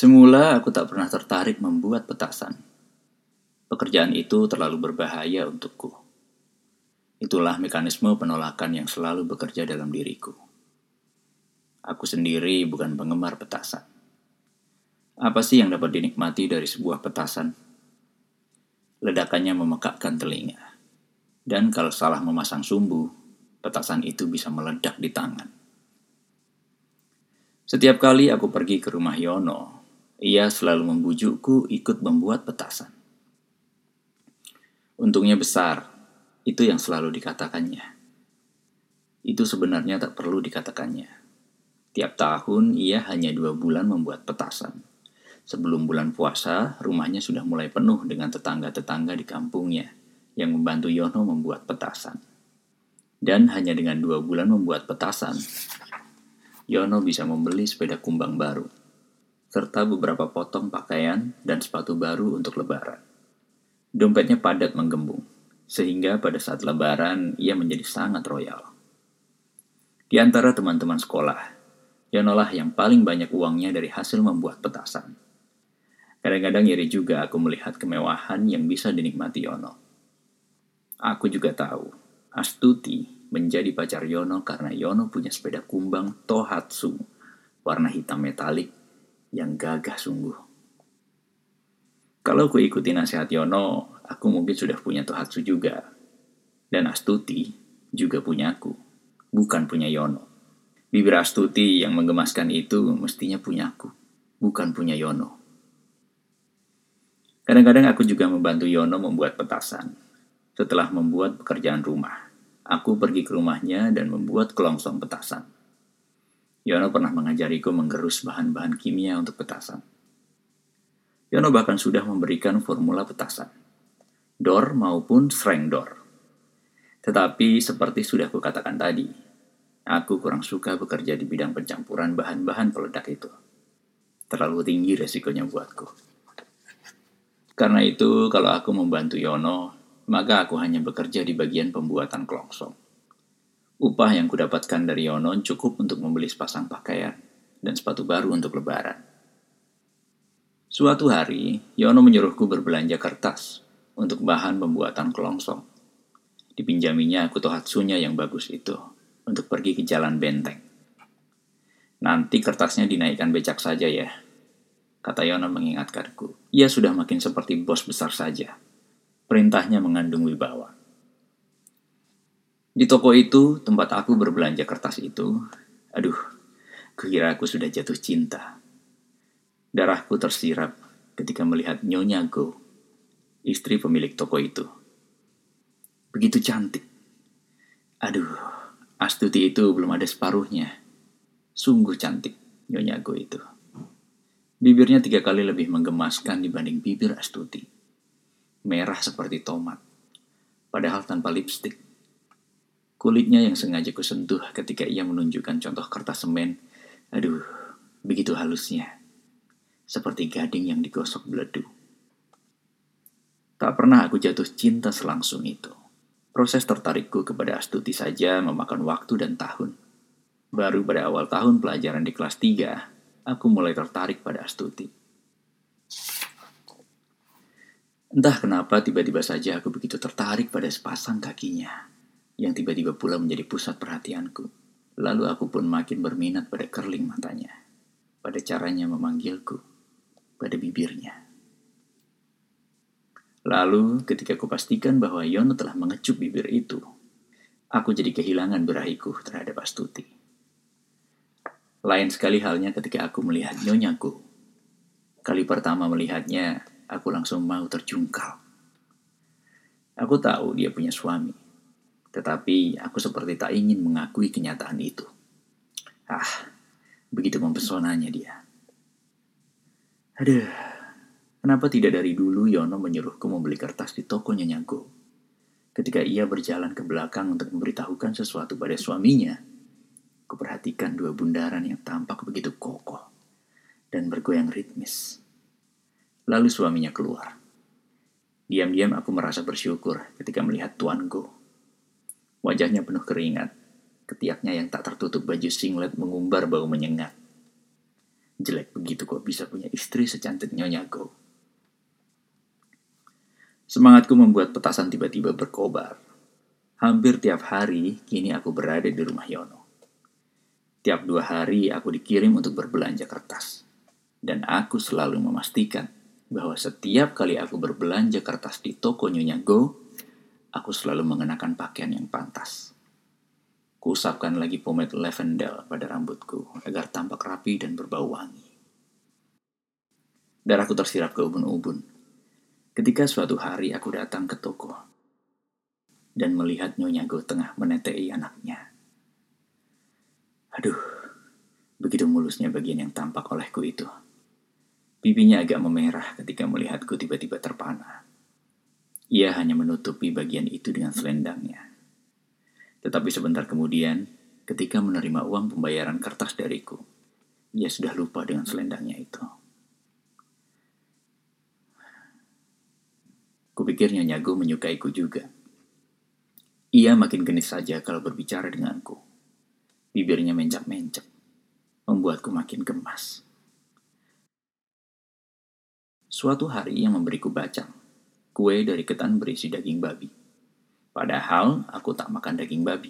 Semula aku tak pernah tertarik membuat petasan. Pekerjaan itu terlalu berbahaya untukku. Itulah mekanisme penolakan yang selalu bekerja dalam diriku. Aku sendiri bukan penggemar petasan. Apa sih yang dapat dinikmati dari sebuah petasan? Ledakannya memekakkan telinga. Dan kalau salah memasang sumbu, petasan itu bisa meledak di tangan. Setiap kali aku pergi ke rumah Yono, ia selalu membujukku ikut membuat petasan. Untungnya besar, itu yang selalu dikatakannya. Itu sebenarnya tak perlu dikatakannya. Tiap tahun ia hanya dua bulan membuat petasan. Sebelum bulan puasa, rumahnya sudah mulai penuh dengan tetangga-tetangga di kampungnya yang membantu Yono membuat petasan. Dan hanya dengan dua bulan membuat petasan, Yono bisa membeli sepeda kumbang baru, serta beberapa potong pakaian dan sepatu baru untuk lebaran. Dompetnya padat menggembung, sehingga pada saat lebaran ia menjadi sangat royal. Di antara teman-teman sekolah, Yono lah yang paling banyak uangnya dari hasil membuat petasan. Kadang-kadang iri juga aku melihat kemewahan yang bisa dinikmati Yono. Aku juga tahu, Astuti menjadi pacar Yono karena Yono punya sepeda kumbang Tohatsu warna hitam metalik yang gagah sungguh. Kalau aku ikuti nasihat Yono, aku mungkin sudah punya Tohatsu juga. Dan Astuti juga punya aku, bukan punya Yono. Bibir Astuti yang menggemaskan itu mestinya punya aku, bukan punya Yono. Kadang-kadang aku juga membantu Yono membuat petasan. Setelah membuat pekerjaan rumah, aku pergi ke rumahnya dan membuat kelongsong petasan. Yono pernah mengajariku menggerus bahan-bahan kimia untuk petasan. Yono bahkan sudah memberikan formula petasan, door maupun strength door. Tetapi seperti sudah kukatakan tadi, aku kurang suka bekerja di bidang pencampuran bahan-bahan peledak itu. Terlalu tinggi resikonya buatku. Karena itu, kalau aku membantu Yono, maka aku hanya bekerja di bagian pembuatan kelongsong. Upah yang kudapatkan dari Yonon cukup untuk membeli sepasang pakaian dan sepatu baru untuk lebaran. Suatu hari, Yono menyuruhku berbelanja kertas untuk bahan pembuatan kelongsong. Dipinjaminya aku tohatsunya yang bagus itu untuk pergi ke jalan benteng. Nanti kertasnya dinaikkan becak saja ya, kata Yono mengingatkanku. Ia sudah makin seperti bos besar saja perintahnya mengandung wibawa. Di toko itu, tempat aku berbelanja kertas itu, aduh, kira aku sudah jatuh cinta. Darahku tersirap ketika melihat Nyonya Go, istri pemilik toko itu. Begitu cantik. Aduh, Astuti itu belum ada separuhnya. Sungguh cantik Nyonya Go itu. Bibirnya tiga kali lebih menggemaskan dibanding bibir Astuti merah seperti tomat, padahal tanpa lipstik. Kulitnya yang sengaja kusentuh ketika ia menunjukkan contoh kertas semen. Aduh, begitu halusnya. Seperti gading yang digosok beledu. Tak pernah aku jatuh cinta selangsung itu. Proses tertarikku kepada Astuti saja memakan waktu dan tahun. Baru pada awal tahun pelajaran di kelas 3, aku mulai tertarik pada Astuti. Entah kenapa tiba-tiba saja aku begitu tertarik pada sepasang kakinya, yang tiba-tiba pula menjadi pusat perhatianku. Lalu aku pun makin berminat pada kerling matanya, pada caranya memanggilku, pada bibirnya. Lalu ketika aku pastikan bahwa Yono telah mengecup bibir itu, aku jadi kehilangan berahiku terhadap Astuti. Lain sekali halnya ketika aku melihat nyonyaku. Kali pertama melihatnya, aku langsung mau terjungkal. Aku tahu dia punya suami, tetapi aku seperti tak ingin mengakui kenyataan itu. Ah, begitu mempesonanya dia. Aduh, kenapa tidak dari dulu Yono menyuruhku membeli kertas di tokonya Nyago? Ketika ia berjalan ke belakang untuk memberitahukan sesuatu pada suaminya, kuperhatikan dua bundaran yang tampak begitu kokoh dan bergoyang ritmis. Lalu suaminya keluar. Diam-diam aku merasa bersyukur ketika melihat Tuan Go. Wajahnya penuh keringat, ketiaknya yang tak tertutup baju singlet mengumbar bau menyengat. Jelek begitu kok bisa punya istri secantik Nyonya Go. Semangatku membuat petasan tiba-tiba berkobar. Hampir tiap hari, kini aku berada di rumah Yono. Tiap dua hari, aku dikirim untuk berbelanja kertas. Dan aku selalu memastikan bahwa setiap kali aku berbelanja kertas di toko Nyonya Go, aku selalu mengenakan pakaian yang pantas. Kuusapkan lagi pomade lavender pada rambutku agar tampak rapi dan berbau wangi. Darahku tersirap ke ubun-ubun. Ketika suatu hari aku datang ke toko dan melihat Nyonya Go tengah menetei anaknya. Aduh, begitu mulusnya bagian yang tampak olehku itu. Pipinya agak memerah ketika melihatku tiba-tiba terpana. Ia hanya menutupi bagian itu dengan selendangnya. Tetapi sebentar kemudian, ketika menerima uang pembayaran kertas dariku, ia sudah lupa dengan selendangnya itu. Kupikir Nyonya Go menyukaiku juga. Ia makin genis saja kalau berbicara denganku. Bibirnya mencap-mencap, membuatku makin gemas. Suatu hari yang memberiku bacang, kue dari ketan berisi daging babi. Padahal aku tak makan daging babi.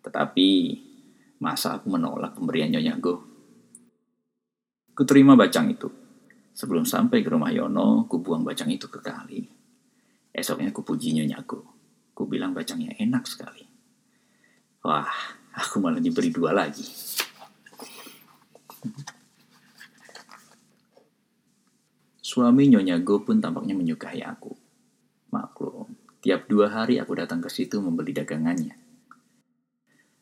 Tetapi, masa aku menolak pemberian Nyonya Go? Kuterima bacang itu. Sebelum sampai ke rumah Yono, ku buang bacang itu ke kali. Esoknya ku puji Nyonya Go. Ku bilang bacangnya enak sekali. Wah, aku malah diberi dua lagi. Suami Nyonya Go pun tampaknya menyukai aku. Maklum, Tiap dua hari aku datang ke situ membeli dagangannya.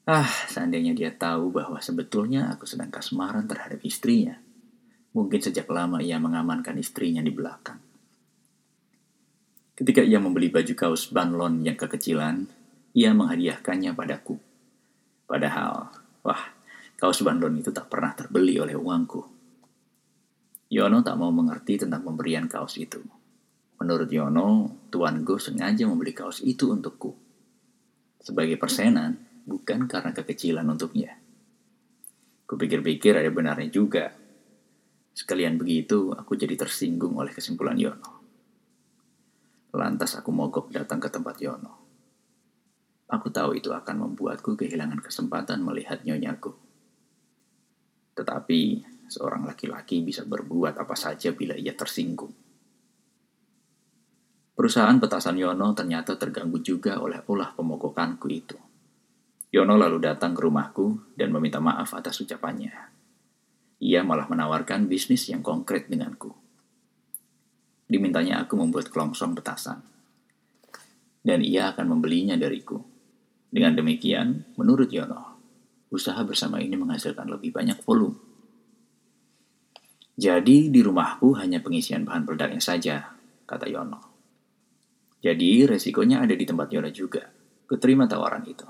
Ah, seandainya dia tahu bahwa sebetulnya aku sedang kasmaran terhadap istrinya. Mungkin sejak lama ia mengamankan istrinya di belakang. Ketika ia membeli baju kaos banlon yang kekecilan, ia menghadiahkannya padaku. Padahal, wah, kaos banlon itu tak pernah terbeli oleh uangku. Yono tak mau mengerti tentang pemberian kaos itu. Menurut Yono, Tuan Go sengaja membeli kaos itu untukku. Sebagai persenan, bukan karena kekecilan untuknya. Kupikir-pikir ada benarnya juga. Sekalian begitu, aku jadi tersinggung oleh kesimpulan Yono. Lantas aku mogok datang ke tempat Yono. Aku tahu itu akan membuatku kehilangan kesempatan melihat nyonyaku. Tetapi, seorang laki-laki bisa berbuat apa saja bila ia tersinggung. Perusahaan petasan Yono ternyata terganggu juga oleh ulah pemogokanku itu. Yono lalu datang ke rumahku dan meminta maaf atas ucapannya. Ia malah menawarkan bisnis yang konkret denganku. Dimintanya aku membuat kelongsong petasan. Dan ia akan membelinya dariku. Dengan demikian, menurut Yono, usaha bersama ini menghasilkan lebih banyak volume. Jadi di rumahku hanya pengisian bahan peledaknya saja, kata Yono. Jadi resikonya ada di tempat Yona juga. Kuterima tawaran itu.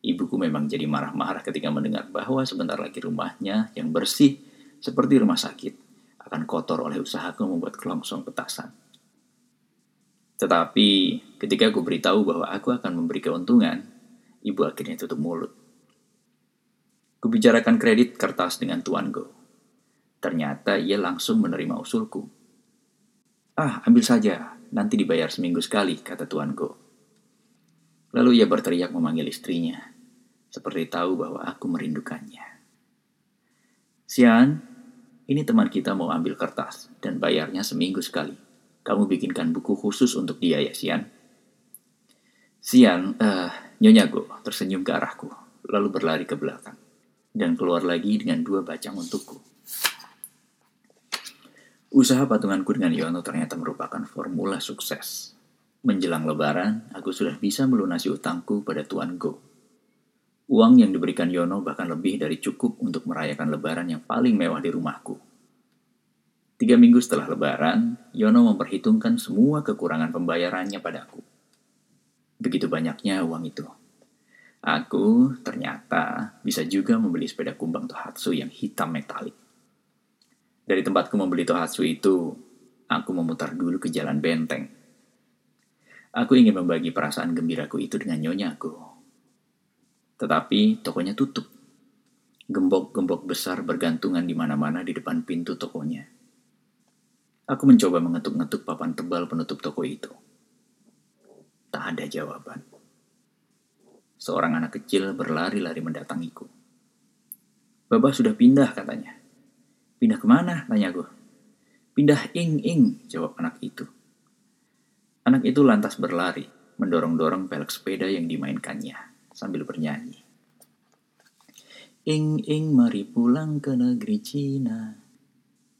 Ibuku memang jadi marah-marah ketika mendengar bahwa sebentar lagi rumahnya yang bersih seperti rumah sakit akan kotor oleh usahaku membuat kelongsong petasan. Tetapi ketika aku beritahu bahwa aku akan memberi keuntungan, ibu akhirnya tutup mulut. Kubicarakan kredit kertas dengan Tuan Go. Ternyata ia langsung menerima usulku. Ah, ambil saja, nanti dibayar seminggu sekali, kata tuanku. Lalu ia berteriak memanggil istrinya, seperti tahu bahwa aku merindukannya. Sian, ini teman kita mau ambil kertas dan bayarnya seminggu sekali. Kamu bikinkan buku khusus untuk dia ya, Sian? Sian, uh, Nyonya Go tersenyum ke arahku, lalu berlari ke belakang, dan keluar lagi dengan dua bacang untukku. Usaha patunganku dengan Yono ternyata merupakan formula sukses. Menjelang lebaran, aku sudah bisa melunasi utangku pada Tuan Go. Uang yang diberikan Yono bahkan lebih dari cukup untuk merayakan lebaran yang paling mewah di rumahku. Tiga minggu setelah lebaran, Yono memperhitungkan semua kekurangan pembayarannya padaku. Begitu banyaknya uang itu. Aku ternyata bisa juga membeli sepeda kumbang Tohatsu yang hitam metalik. Dari tempatku membeli tohatsu itu, aku memutar dulu ke jalan benteng. Aku ingin membagi perasaan gembiraku itu dengan nyonyaku. Tetapi tokonya tutup. Gembok-gembok besar bergantungan di mana-mana di depan pintu tokonya. Aku mencoba mengetuk-ngetuk papan tebal penutup toko itu. Tak ada jawaban. Seorang anak kecil berlari-lari mendatangiku. Babah sudah pindah katanya. Pindah ke mana? Tanya gue. Pindah ing-ing, jawab anak itu. Anak itu lantas berlari, mendorong-dorong pelek sepeda yang dimainkannya, sambil bernyanyi. Ing-ing mari pulang ke negeri Cina,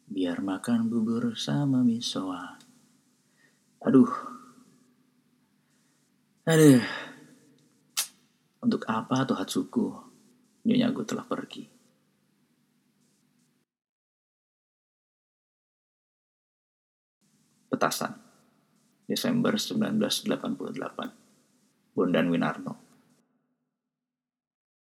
biar makan bubur sama misoa. Aduh. Aduh. Untuk apa tuh Hatsuku? Nyonya gue telah pergi. Petasan Desember 1988 Bondan Winarno